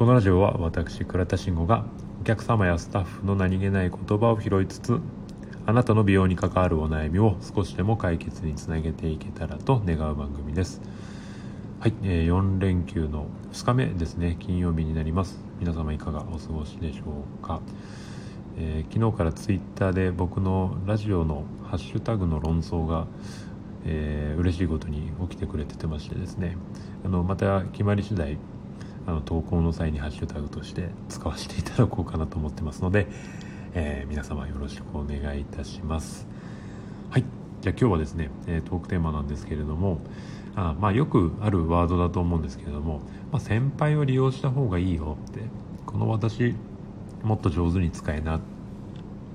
このラジオは私倉田慎吾がお客様やスタッフの何気ない言葉を拾いつつあなたの美容に関わるお悩みを少しでも解決につなげていけたらと願う番組です。はい、えー、4連休の2日目ですね。金曜日になります。皆様いかがお過ごしでしょうか、えー、昨日からツイッターで僕のラジオのハッシュタグの論争がえー、嬉しいことに起きてくれててましてですね。あのまた決まり次第あの投稿の際にハッシュタグとして使わせていただこうかなと思ってますので、えー、皆様よろしくお願いいたします。はい。じゃあ今日はですね、えトークテーマなんですけれどもあまあよくあるワードだと思うんですけれども、まあ、先輩を利用した方がいいよってこの私もっと上手に使えな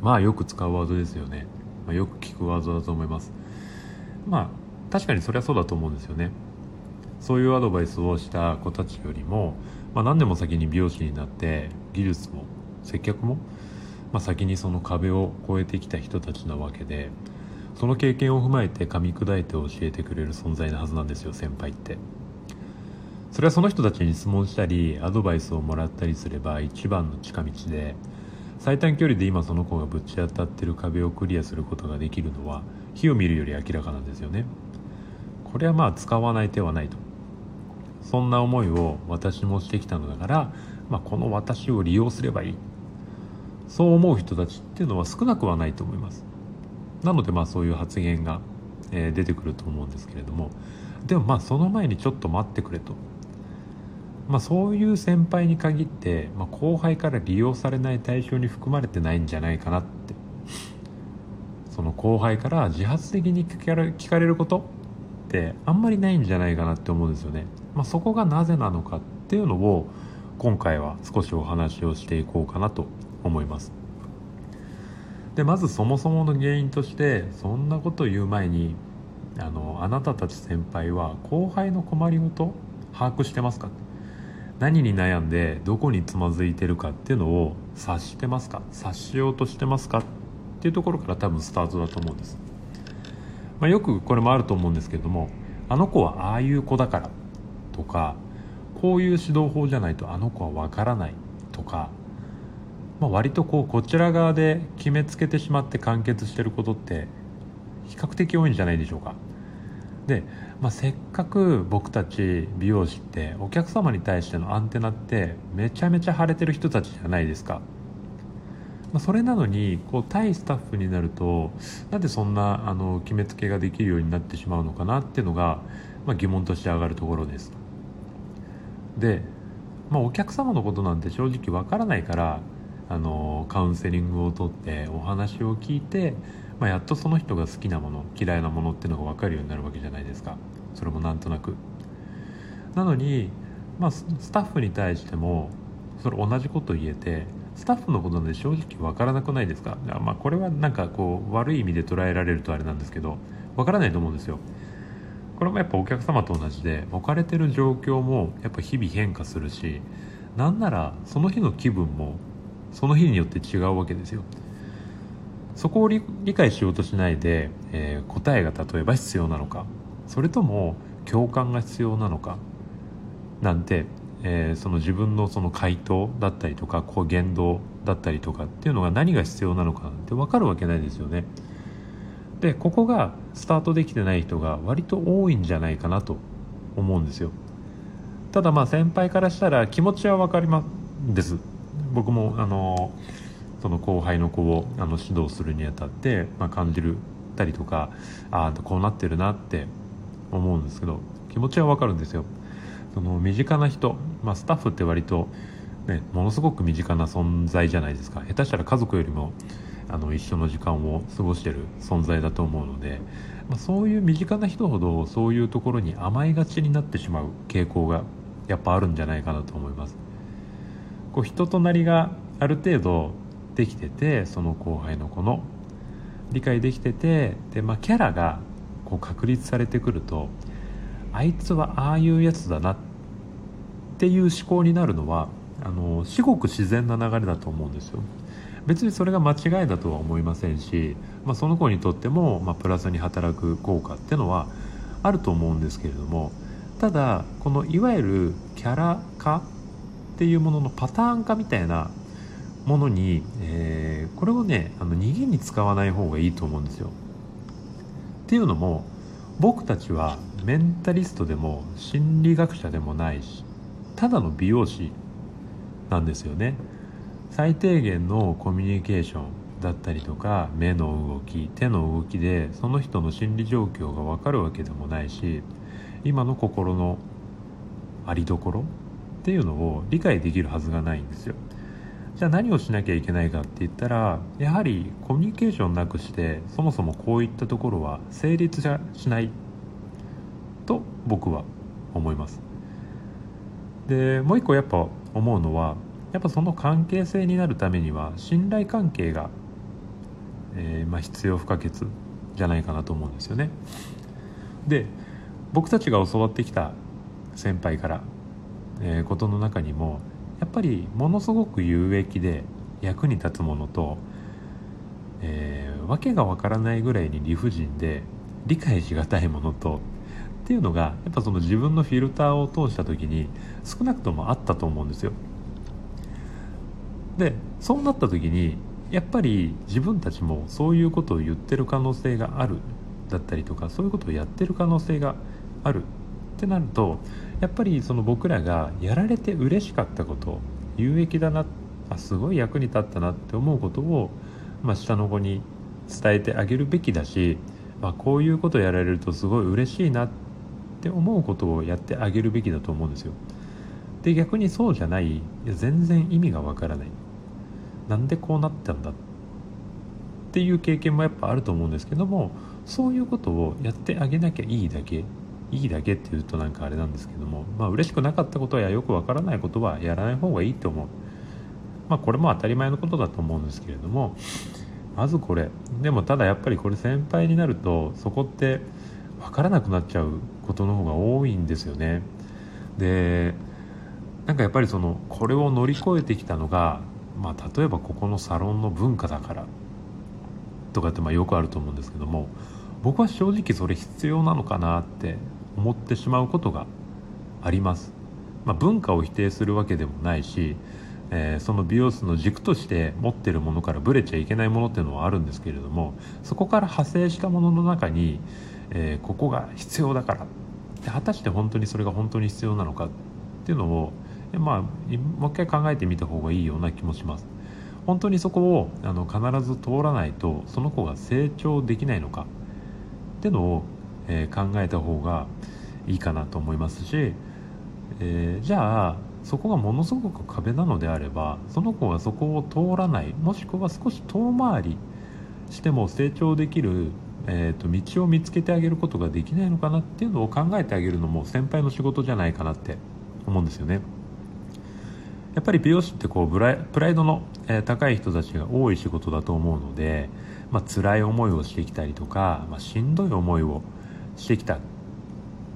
まあよく使うワードですよね、まあ、よく聞くワードだと思います。まあ確かにそれはそうだと思うんですよね。そういうアドバイスをした子たちよりも、まあ、何年も先に美容師になって技術も接客も、まあ、先にその壁を越えてきた人たちなわけでその経験を踏まえて噛み砕いて教えてくれる存在なはずなんですよ先輩って。それはその人たちに質問したりアドバイスをもらったりすれば一番の近道で最短距離で今その子がぶち当たってる壁をクリアすることができるのは火を見るより明らかなんですよね。これはまあ使わない手はないと。そんな思いを私もしてきたのだから、まあ、この私を利用すればいい。そう思う人たちっていうのは少なくはないと思います。なのでまあそういう発言が、え、出てくると思うんですけれども。でもまあその前にちょっと待ってくれと。まあ、そういう先輩に限って、まあ、後輩から利用されない対象に含まれてないんじゃないかなって。その後輩から自発的に聞かれることってあんまりないんじゃないかなって思うんですよね、まあ、そこがなぜなのかっていうのを今回は少しお話をしていこうかなと思います。でまずそもそもの原因としてそんなことを言う前にあのあなたたち先輩は後輩の困りごと把握してますか？何に悩んでどこにつまずいてるかっていうのを察してますか？察しようとしてますか？っていうところから多分スタートだと思うんです、まあ、よくこれもあると思うんですけれどもあの子はああいう子だから。とかこういう指導法じゃないとあの子はわからないとか、まあ、割とこうこちら側で決めつけてしまって完結してることって比較的多いんじゃないでしょうか。で、まあ、せっかく僕たち美容師ってお客様に対してのアンテナってめちゃめちゃ腫れてる人たちじゃないですか、ま、それなのにこう対スタッフになるとなんでそんなあの決めつけができるようになってしまうのかなっていうのが、まあ、疑問として上がるところです。で、まあ、お客様のことなんて正直わからないからあのカウンセリングをとってお話を聞いてまあ、やっとその人が好きなもの嫌いなものっていうのが分かるようになるわけじゃないですか。それもなんとなく。なのに、まあ、スタッフに対してもそれ同じこと言えてスタッフのことなんで正直分からなくないですか？まあこれはなんかこう悪い意味で捉えられるとあれなんですけど分からないと思うんですよ。これもやっぱお客様と同じで置かれてる状況もやっぱ日々変化するしなんならその日の気分もその日によって違うわけですよそこを理解しようとしないで、えー、答えが例えば必要なのかそれとも共感が必要なのかなんて、えー、その自分のその回答だったりとかこう言動だったりとかっていうのが何が必要なのかなんて分かるわけないですよね。でここがスタートできてない人が割と多いんじゃないかなと思うんですよ。ただまあ先輩からしたら気持ちは分かります。僕もあのその後輩の子をあの指導するにあたって、まあ、感じるたりとかああこうなってるなって思うんですけど気持ちはわかるんですよ。その身近な人、まあ、スタッフって割と、ね、ものすごく身近な存在じゃないですか。下手したら家族よりもあの一緒の時間を過ごしてる存在だと思うので、まあ、そういう身近な人ほどそういうところに甘えがちになってしまう傾向がやっぱあるんじゃないかなと思います。こう人となりがある程度できててその後輩の子の理解できててで、まあ、キャラがこう確立されてくるとあいつはああいうやつだなっていう思考になるのはあの至極自然な流れだと思うんですよ別にそれが間違いだとは思いませんし、まあ、その子にとっても、まあ、プラスに働く効果っていうのはあると思うんですけれどもただこのいわゆるキャラ化っていうもののパターン化みたいなものに、えー、これをねあの逃げに使わない方がいいと思うんですよ。っていうのも僕たちはメンタリストでも心理学者でもないしただの美容師なんですよね。最低限のコミュニケーションだったりとか目の動き手の動きでその人の心理状況が分かるわけでもないし今の心のありどころっていうのを理解できるはずがないんですよ。じゃあ何をしなきゃいけないかって言ったらやはりコミュニケーションなくしてそもそもこういったところは成立しない。と僕は思います。でもう一個やっぱ思うのはやっぱその関係性になるためには信頼関係が、えー、まあ、必要不可欠じゃないかなと思うんですよね。で僕たちが教わってきた先輩から、えー、ことの中にもやっぱりものすごく有益で役に立つものと、えー、訳がわからないぐらいに理不尽で理解しがたいものとっていうのがやっぱその自分のフィルターを通した時に少なくともあったと思うんですよ。でそうなった時にやっぱり自分たちもそういうことを言ってる可能性があるだったりとかそういうことをやってる可能性があるってなるとやっぱりその僕らがやられて嬉しかったこと有益だなあすごい役に立ったなって思うことを、まあ、下の子に伝えてあげるべきだし、まあ、こういうことやられるとすごい嬉しいなっって思うことをやってあげるべきだと思うんですよ。で逆にそうじゃない。や全然意味がわからない。なんでこうなったんだっていう経験もやっぱあると思うんですけどもそういうことをやってあげなきゃいいだけいいだけっていうとなんかあれなんですけどもまあ嬉しくなかったことやよくわからないことはやらない方がいいと思う。まあこれも当たり前のことだと思うんですけれどもまずこれ。でもただやっぱりこれ先輩になるとそこって分からなくなっちゃうことの方が多いんですよね。でなんかやっぱりそのこれを乗り越えてきたのがまあ例えばここのサロンの文化だからとかってまあよくあると思うんですけども僕は正直それ必要なのかなって思ってしまうことがあります、まあ、文化を否定するわけでもないし、えー、その美容室の軸として持ってるものからブレちゃいけないものっていうのはあるんですけれどもそこから派生したものの中に、えー、ここが必要だから。で果たして本当にそれが本当に必要なのかっていうのを、まあ、もう一回考えてみた方がいいような気もします。本当にそこをあの必ず通らないとその子が成長できないのか。っていうのをえー、考えた方がいいかなと思いますし、えー、じゃあそこがものすごく壁なのであればその子がそこを通らない。もしくは少し遠回りしても成長できる、えーと、道を見つけてあげることができないのかなっていうのを考えてあげるのも先輩の仕事じゃないかなって思うんですよね。やっぱり美容師ってこうプライドの、え、高い人たちが多い仕事だと思うので、まあ辛い思いをしてきたりとか、まあ、しんどい思いをしてきたっ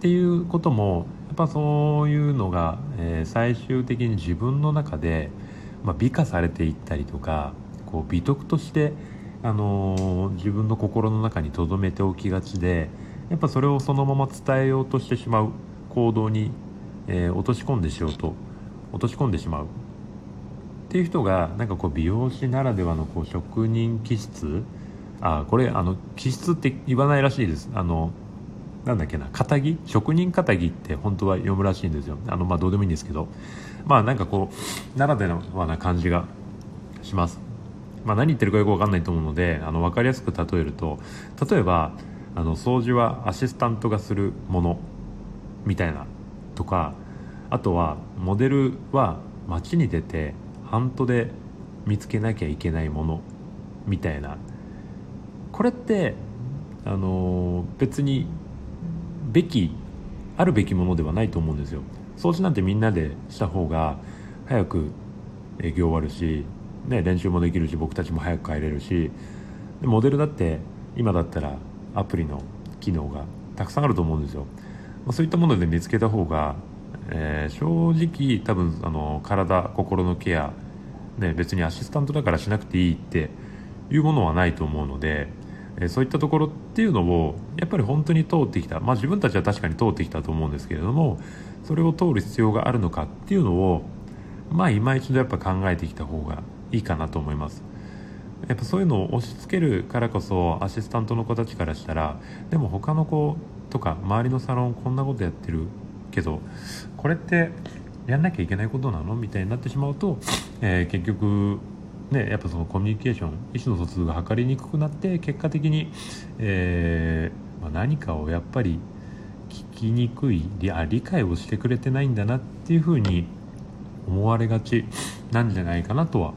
ていうこともやっぱそういうのが、え、最終的に自分の中で、ま、美化されていったりとかこう美徳として、あの、自分の心の中に留めておきがちでやっぱそれをそのまま伝えようとしてしまう行動に、えー、落とし込んでしようと落とし込んでしまう。っていう人がなんかこう美容師ならではのこう職人気質。あこれあの気質って言わないらしいです。あのなんだっけな肩着職人肩着って本当は読むらしいんですよ。あのまあどうでもいいんですけど。まあなんかこうならではな感じがします。まあ何言ってるかよく分かんないと思うのであの分かりやすく例えると例えばあの掃除はアシスタントがするものみたいなとかあとはモデルは街に出てハンで見つけなきゃいけないものみたいな。これってあの別にべきあるべきものではないと思うんですよ。掃除なんてみんなでした方が早く営業終わるし、ね、練習もできるし僕たちも早く帰れるしでモデルだって今だったらアプリの機能がたくさんあると思うんですよ。まそういったもので見つけた方が、えー、正直多分あの体心のケア、ね、別にアシスタントだからしなくていいっていうものはないと思うのでえそういったところっていうのをやっぱり本当に通ってきた、まあ、自分たちは確かに通ってきたと思うんですけれどもそれを通る必要があるのかっていうのを、まあ今一度やっぱ考えてきた方がいいかなと思います。やっぱそういうのを押し付けるからこそアシスタントの子たちからしたらでも他の子とか周りのサロンこんなことやってるけどこれってやんなきゃいけないことなの？みたいになってしまうと、えー、結局ね、やっぱそのコミュニケーション意思の疎通が図りにくくなって結果的に、えー、まあ、何かをやっぱり聞きにくいあ理解をしてくれてないんだなっていうふうに思われがちなんじゃないかなとは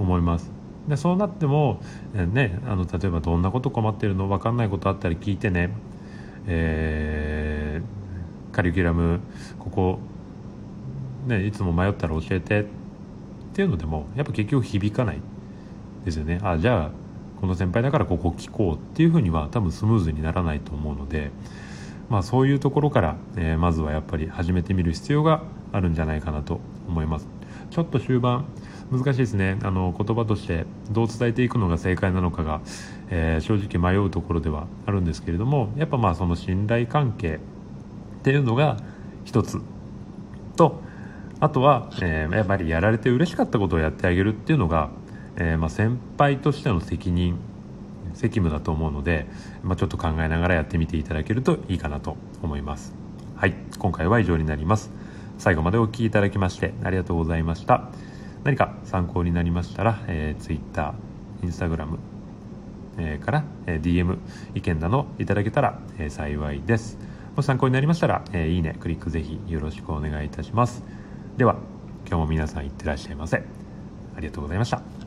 思います。でそうなっても、ね、あの例えばどんなこと困ってるの分かんないことあったら聞いてね、えー、カリキュラムここ、ね、いつも迷ったら教えて。っていうのでもやっぱ結局響かないですよね。あじゃあこの先輩だからここ聞こうっていうふうには多分スムーズにならないと思うので、まあ、そういうところから、えー、まずはやっぱり始めてみる必要があるんじゃないかなと思います。ちょっと終盤難しいですね。あの言葉としてどう伝えていくのが正解なのかが、えー、正直迷うところではあるんですけれどもやっぱまあその信頼関係っていうのが一つ。とあとは、えー、やっぱりやられて嬉しかったことをやってあげるっていうのが、えー、まあ、先輩としての責任責務だと思うので、まあ、ちょっと考えながらやってみていただけるといいかなと思います。はい今回は以上になります。最後までお聴きいただきましてありがとうございました。何か参考になりましたら、えー、Twitter、Instagram、えー、から、えー、DM 意見などいただけたら、えー、幸いです。もし参考になりましたら、えー、いいねクリックぜひよろしくお願いいたします。では今日も皆さんいってらっしゃいませ。ありがとうございました。